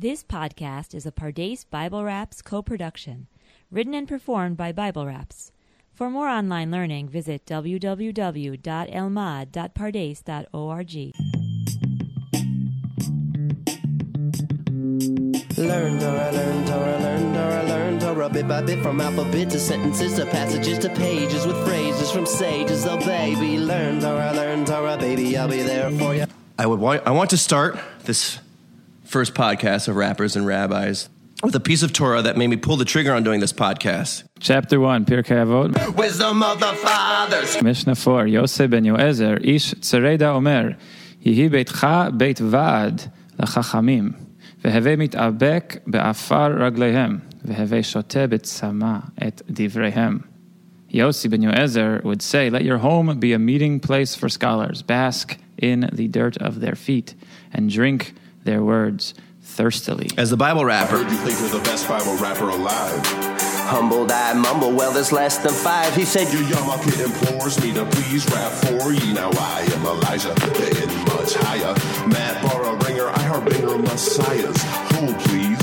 This podcast is a Pardes Bible Raps co production, written and performed by Bible Raps. For more online learning, visit www.elmad.pardes.org. Learn Torah, learn Torah, learn Torah, learn Torah, bit by bit from alphabet to sentences to passages to pages with phrases from sages. Oh, baby, learn Torah, learn Torah, baby, I'll be there for you. I would want, I want to start this first podcast of rappers and rabbis with a piece of Torah that made me pull the trigger on doing this podcast. Chapter 1, Pirkei Avot, Wisdom of the fathers. Mishnah 4, Yosef ben Yoezer, איש צרדה אומר, יהי ביתך בית ועד לחכמים, והווה מתאבק בעפר רגליהם, והווה שותה בצמא את דבריהם. Yossi ben Yoezer would say, Let your home be a meeting place for scholars. Bask in the dirt of their feet and drink their words thirstily. As the Bible rapper, I Heard you think you're the best Bible rapper alive. Humbled, I mumble, well, there's less than five. He said, Your Yamaka implores me to please rap for ye. Now I am Elijah, getting much higher. Matt Barra Ringer, I heard harbinger messiahs. Hold, please.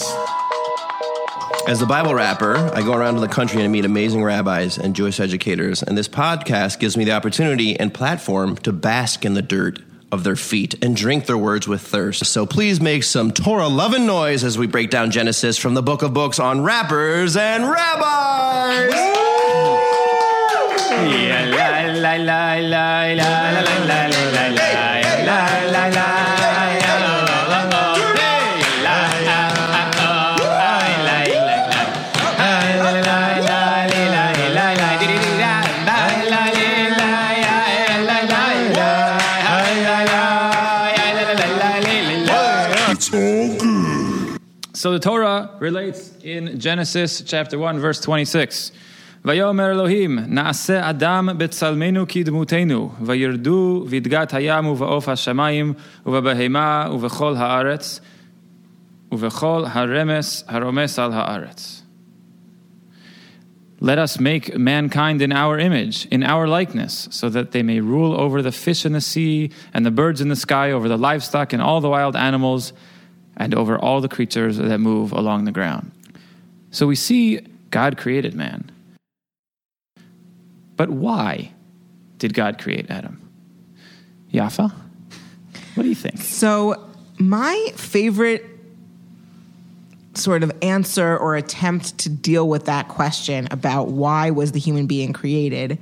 as the Bible rapper, I go around to the country and meet amazing rabbis and Jewish educators, and this podcast gives me the opportunity and platform to bask in the dirt of their feet and drink their words with thirst. So please make some Torah loving noise as we break down Genesis from the book of books on rappers and rabbis. It's So the Torah relates in Genesis chapter 1 verse 26. ויאמר אלוהים, נעשה אדם בצלמנו כדמותנו, וירדו בדגת הים ובעוף השמיים, ובבהמה ובכל הארץ, ובכל הרמס הרומס על הארץ. Let us make mankind in our image, in our likeness, so that they may rule over the fish in the sea and the birds in the sky, over the livestock and all the wild animals, and over all the creatures that move along the ground. So we see God created man. But why did God create Adam? Yafa? What do you think? So, my favorite sort of answer or attempt to deal with that question about why was the human being created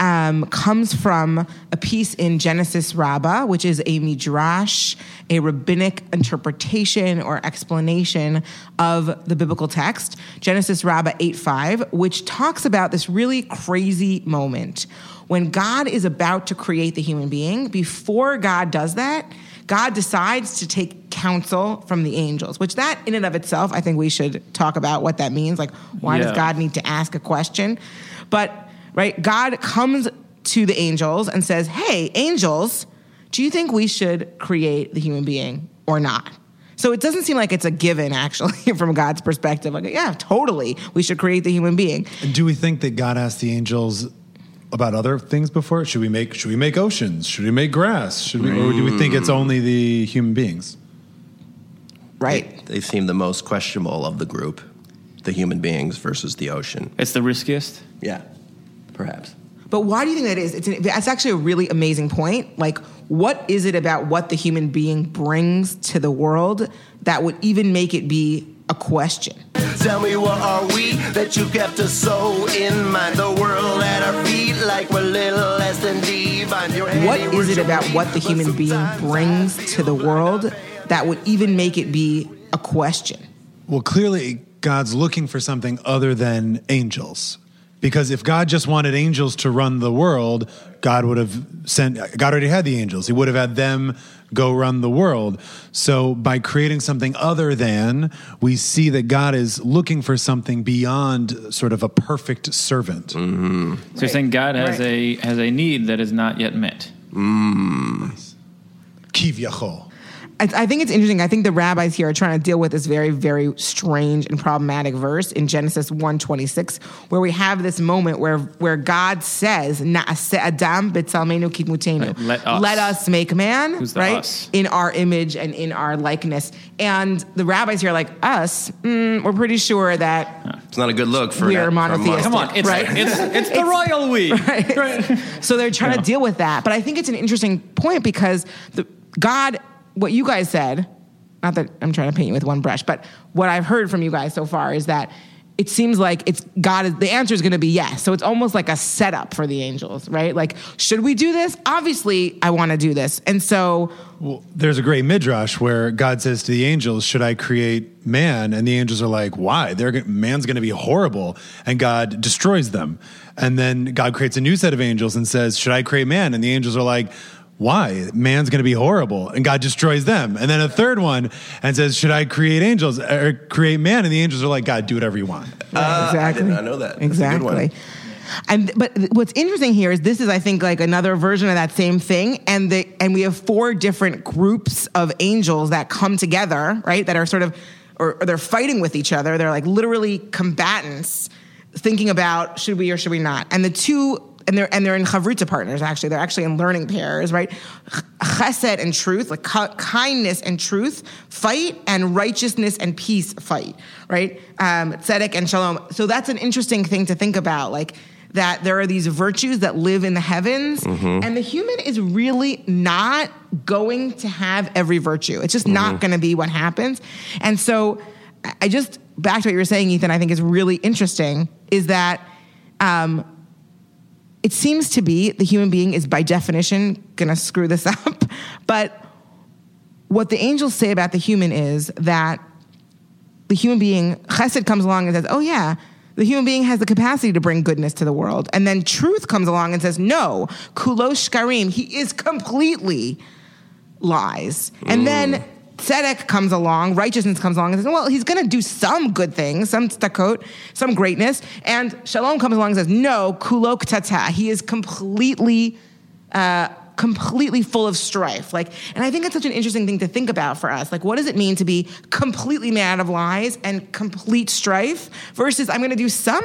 um, comes from a piece in Genesis Rabbah, which is a midrash, a rabbinic interpretation or explanation of the biblical text, Genesis Rabbah 8.5, which talks about this really crazy moment when God is about to create the human being. Before God does that, God decides to take counsel from the angels, which that in and of itself, I think we should talk about what that means. Like, why does God need to ask a question? But, right, God comes to the angels and says, Hey, angels, do you think we should create the human being or not? So it doesn't seem like it's a given, actually, from God's perspective. Like, yeah, totally, we should create the human being. And do we think that God asked the angels about other things before? Should we make should we make oceans? Should we make grass? Should we or do we think it's mm. only the human beings? Right. They seem the most questionable of the group, the human beings versus the ocean. It's the riskiest. Yeah, perhaps. But why do you think that is? It's, an, it's actually a really amazing point. Like, what is it about what the human being brings to the world that would even make it be a question? Tell me what are we that you kept us so in mind? The world at our feet like we're little less than divine. Your What handiwork is it about what the human being brings to the world that would even make it be a question? Well, clearly God's looking for something other than angels. Because if God just wanted angels to run the world, God would have sent God already had the angels. He would have had them go run the world. So by creating something other than, we see that God is looking for something beyond sort of a perfect servant. Mm-hmm. So you're saying God has Right. a has a need that is not yet met. Kivyachol. I, I think it's interesting. I think the rabbis here are trying to deal with this very, very strange and problematic verse in Genesis 1:26, where we have this moment where where God says, Adam b'tzalmenu kidmutenu." Right, let us. Let us make man, Who's the right? us? In our image and in our likeness. And the rabbis here are like, us, mm, we're pretty sure that It's not a good look for We an- are monotheistic. Come on, it's Right. it's it's the royal we. right? So they're trying Yeah. to deal with that. But I think it's an interesting point because the God, what you guys said, not that I'm trying to paint you with one brush, but what I've heard from you guys so far is that it seems like it's God the answer is going to be yes. So it's almost like a setup for the angels, right? Like, should we do this? Obviously, I want to do this. And so Well, there's a great midrash where God says to the angels, "Should I create man?" And the angels are like, "Why? They're man's going to be horrible," and God destroys them. And then God creates a new set of angels and says, "Should I create man?" And the angels are like, "Why? Man's going to be horrible," and God destroys them. And then a third one and says, "Should I create angels or create man?" And the angels are like, "God, do whatever you want." Uh, exactly. I did not know that. That's a good one. Exactly. And but what's interesting here is this is I think like another version of that same thing, and the and we have four different groups of angels that come together, right? That are sort of or, or they're fighting with each other. They're like literally combatants, thinking about should we or should we not. And the two and they're and they're in chavruta partners actually. They're actually in learning pairs, right? Chesed and truth, like kindness and truth fight, and righteousness and peace fight, right? Um, tzedek and shalom. So that's an interesting thing to think about, like that there are these virtues that live in the heavens, and the human is really not going to have every virtue. It's just not going to be what happens, and so I- I just back to what you were saying, Ethan. I think is really interesting is that. Um, it seems to be the human being is by definition gonna screw this up. But what the angels say about the human is that the human being, chesed comes along and says, oh yeah, the human being has the capacity to bring goodness to the world. And then truth comes along and says, no, kulo shakrim, he is completely lies. And mm. then tzedek comes along, righteousness comes along and says, well, he's going to do some good things, some tzedakot, some greatness. And shalom comes along and says, no, kulo ketata, he is completely, uh, completely full of strife. Like, and I think it's such an interesting thing to think about for us. Like, what does it mean to be completely mad of lies and complete strife versus I'm going to do some,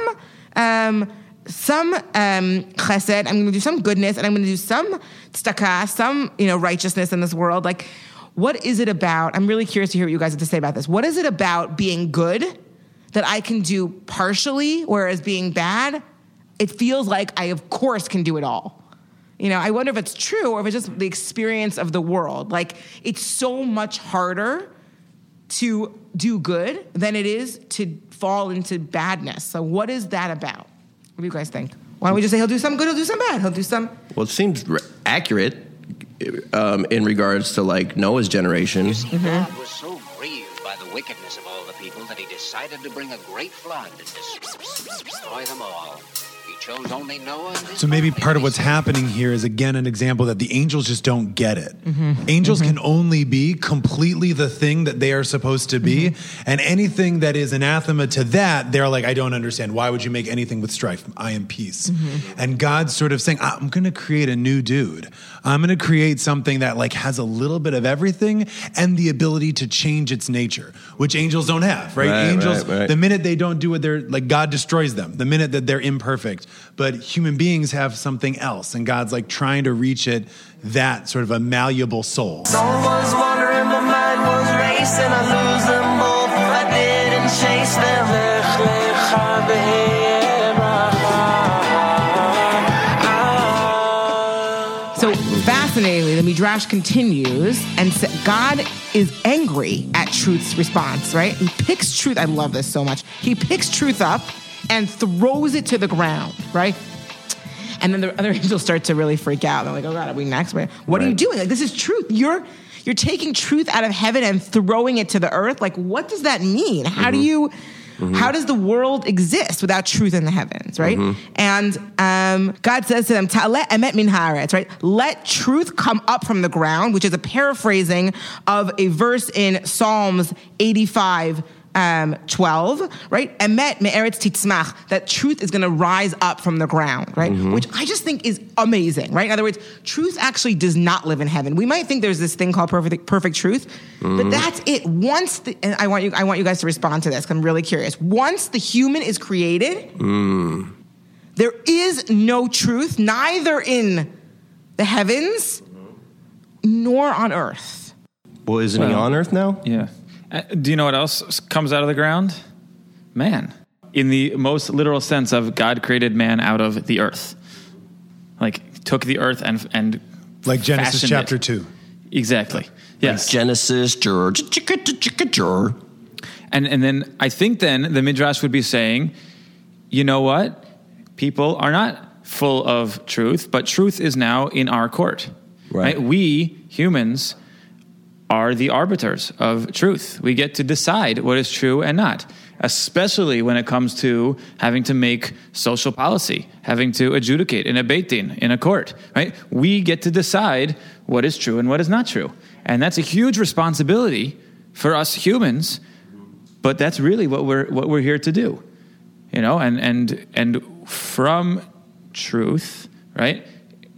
um, some um, chesed, I'm going to do some goodness, and I'm going to do some tzedakah, some you know righteousness in this world. Like, what is it about? I'm really curious to hear what you guys have to say about this. What is it about being good that I can do partially, whereas being bad, it feels like I of course can do it all. You know, I wonder if it's true or if it's just the experience of the world. Like, it's so much harder to do good than it is to fall into badness. So, what is that about? What do you guys think? Why don't we just say he'll do some good, he'll do some bad, he'll do some. Well, it seems accurate um, in regards to like Noah's generation. God was so grieved by the wickedness of all the people that he decided to bring a great flood and destroy them all. He chose only Noah So maybe part of what's happening here is again an example that the angels just don't get it. Mm-hmm. Angels mm-hmm. can only be completely the thing that they are supposed to be, mm-hmm. and anything that is anathema to that, they're like, I don't understand. Why would you make anything with strife? I am peace. And God's sort of saying, I'm going to create a new dude. I'm going to create something that like has a little bit of everything and the ability to change its nature, which angels don't have, right? Right, angels, right, right. the minute they don't do what they're like, God destroys them. The minute that they're imperfect, but human beings have something else, and God's like trying to reach it. That sort of a malleable soul. Soul was wandering, my mind was racing. I lose them both if I didn't chase them. Lech lecha be'emra. So fascinatingly, the Midrash continues and sa- God is angry at truth's response, right? He picks truth. I love this so much. He picks truth up and throws it to the ground, right? And then the other angels start to really freak out. They're like, "Oh God, are we next? What are you doing? Like, this is truth. You're you're taking truth out of heaven and throwing it to the earth. Like, what does that mean? How do mm-hmm. you? Mm-hmm. How does the world exist without truth in the heavens, right? Mm-hmm. And um, God says to them, "Ta'aleh emet min haaretz," right? Let truth come up from the ground, which is a paraphrasing of a verse in Psalms 85, um, 12, right? Emet me'eretz titzmach, that truth is going to rise up from the ground, right? Mm-hmm. Which I just think is amazing, right? In other words, truth actually does not live in heaven. We might think there's this thing called perfect, perfect truth, but mm-hmm. that's it. Once the, and I want you, I want you guys to respond to this. 'cause I'm really curious. Once the human is created, mm. there is no truth, neither in the heavens mm-hmm. nor on earth. Well, isn't he on Earth now? Yeah. Uh, do you know what else comes out of the ground? Man. In the most literal sense of God created man out of the earth. Like took the earth and and Like Genesis chapter it. 2. Exactly. Yes. Genesis, George, And and then I think then the midrash would be saying, you know what? People are not full of truth, but truth is now in our court. Right. We humans are the arbiters of truth. We get to decide what is true and not, especially when it comes to having to make social policy, having to adjudicate in a beit din, in a court, right? We get to decide what is true and what is not true. And that's a huge responsibility for us humans, but that's really what we're what we're here to do. You know, and and and from truth, right?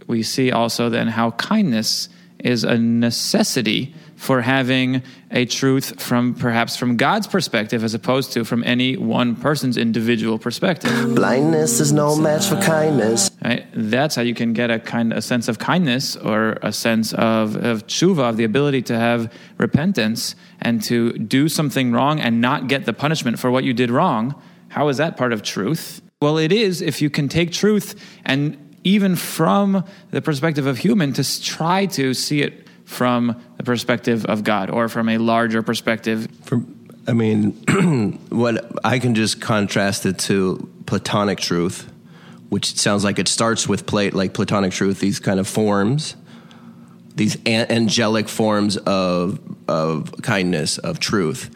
We see also then how kindness is a necessity for having a truth from perhaps from God's perspective as opposed to from any one person's individual perspective. Blindness is no match for kindness. Right? That's how you can get a kind a sense of kindness or a sense of, of tshuva, of the ability to have repentance and to do something wrong and not get the punishment for what you did wrong. How is that part of truth? Well, it is if you can take truth and even from the perspective of human to try to see it from perspective of God or from a larger perspective. I mean, what I can just contrast it to Platonic truth, which sounds like it starts with plate like Platonic truth, these kind of forms, these an- angelic forms of of kindness, of truth,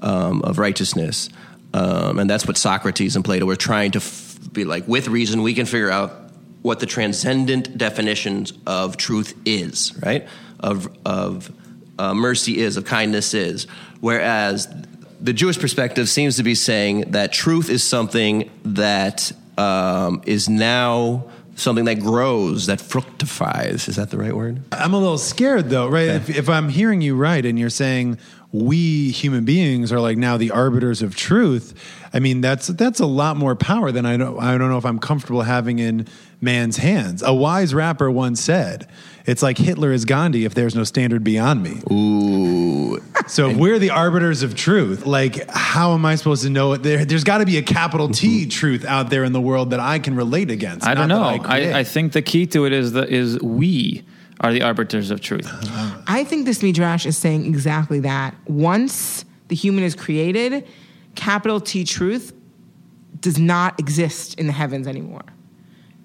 um, of righteousness, um, and that's what Socrates and Plato were trying to f- be like. With reason, we can figure out what the transcendent definitions of truth is, right? Of of uh, mercy is, of kindness is. Whereas the Jewish perspective seems to be saying that truth is something that um, is now something that grows, that fructifies. Is that the right word? I'm a little scared though, right? If, if I'm hearing you right and you're saying we human beings are like now the arbiters of truth, I mean that's that's a lot more power than I don't I don't know if I'm comfortable having in man's hands. A wise rapper once said, "It's like Hitler is Gandhi if there's no standard beyond me." Ooh, So if we're the arbiters of truth, like how am I supposed to know it? There, there's got to be a capital T mm-hmm. truth out there in the world that I can relate against. I don't know. that create. I, I think the key to it is the is we are the arbiters of truth. I think this midrash is saying exactly that. Once the human is created, capital T truth does not exist in the heavens anymore.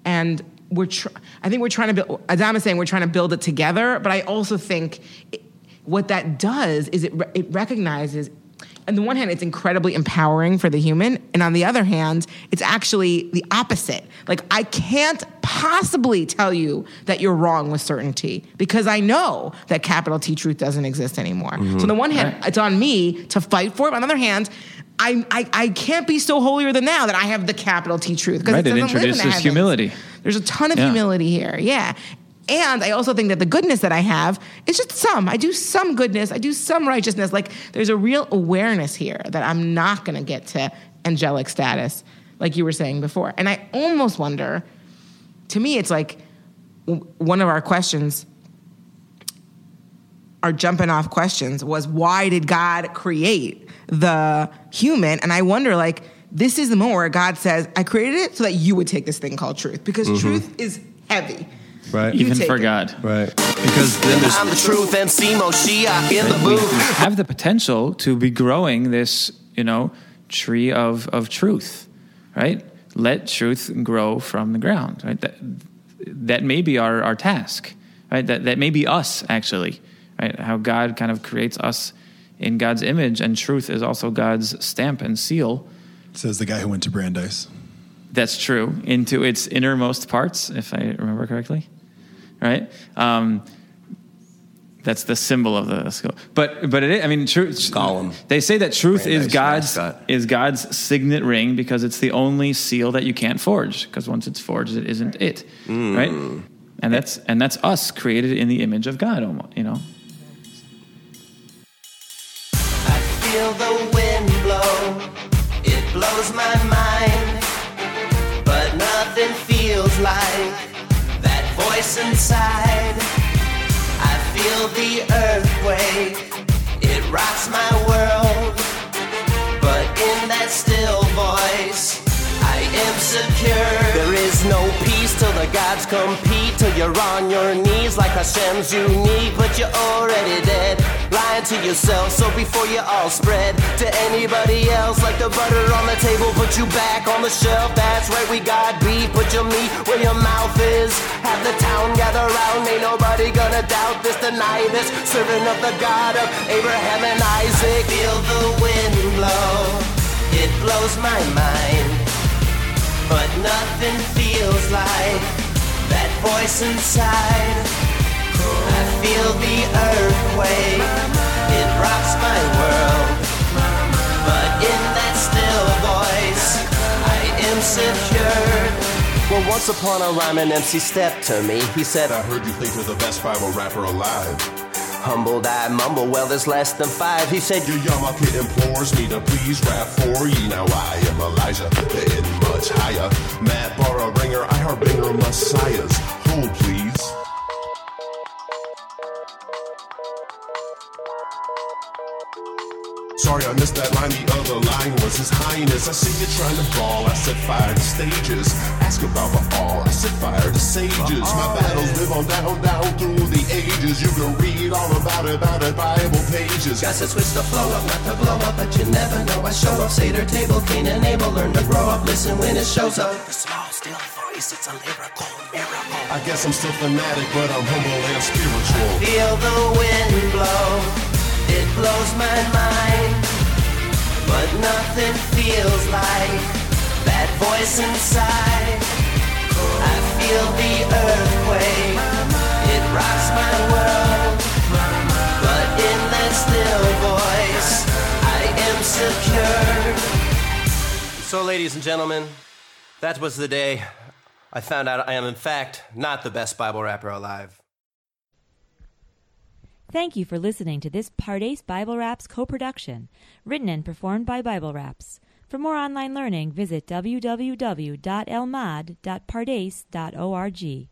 And we're tr- I think we're trying to build, Adam is saying we're trying to build it together, but I also think it, what that does is it, re- it recognizes, on the one hand, it's incredibly empowering for the human, and on the other hand, it's actually the opposite. Like, I can't possibly tell you that you're wrong with certainty because I know that capital T truth doesn't exist anymore. So, on the one hand, it's on me to fight for it. On the other hand, I, I, I can't be so holier than now that I have the capital T truth because Right, it it live in introduces humility. There's a ton of Yeah. humility here, yeah. And I also think that the goodness that I have is just some. I do some goodness, I do some righteousness. Like there's a real awareness here that I'm not going to get to angelic status, like you were saying before. And I almost wonder, to me, it's like one of our questions, our jumping off questions was why did God create the human? And I wonder, like, this is the moment where God says, I created it so that you would take this thing called truth because mm-hmm. truth is heavy. Right, Even for it. God. right. Because then there's I'm the truth, MC Moshiach in the we have the potential to be growing this, you know, tree of, of truth, right? Let truth grow from the ground, right? That, that may be our, our task, right? That, that may be us, actually, right? How God kind of creates us in God's image, and truth is also God's stamp and seal. says the guy who went to Brandeis. That's true, into its innermost parts, if I remember correctly, right? Um, That's the symbol of the skull. But but it is, I mean, truth. Gollum. They say that truth Very is nice God's mascot. is God's signet ring because it's the only seal that you can't forge. Because once it's forged, it isn't it, Hmm. right? And that's and that's us created in the image of God. Almost, you know. I feel the wind blow, it blows my mind. But nothing feels like that voice inside. I feel the earthquake, it rocks my world. But in that still voice, secure. There is no peace till the gods compete. Till you're on your knees like Hashem's unique, but you're already dead. Lying to yourself, so before you all spread to anybody else, like the butter on the table, put you back on the shelf. That's right, we got beef. Put your meat where your mouth is. Have the town gather round. Ain't nobody gonna doubt this, deny this. Servant of the God of Abraham and Isaac. Feel the wind blow. It blows my mind but nothing feels like that voice inside. I feel the earthquake, it rocks my world. But in that still voice, I am secured. Well, once upon a rhyme, an MC stepped to me. He said, I heard you think you're the best Bible rapper alive. Humbled, I mumble, well, there's less than five. He said, Your Yamaka implores me to please rap for ye. Now I am Elijah, heading higher. Matt Barra Ringer, I harbinger messiahs. Hold please. Sorry, I missed that line. The other line was His Highness. I see you trying to ball. I set fire to stages. Ask about Baal. I set fire to sages. My battles live on down, down through the ages. You can read all about it, about it, Bible pages. Got to switch the flow up, not to blow up, but you never know. I show up, Seder table, Cain and Abel, learn to grow up, listen when it shows up. The small, still voice, it's a lyrical miracle. I guess I'm still fanatic, but I'm humble and spiritual. Feel the wind blow, it blows my mind. But nothing feels like that voice inside. I feel the earthquake, it rocks my world. But in that still voice, I am secure. So, ladies and gentlemen, that was the day I found out I am, in fact, not the best Bible rapper alive. Thank you for listening to this Pardes Bible Raps co-production, written and performed by Bible Raps. For more online learning, visit www.elmad.pardes.org.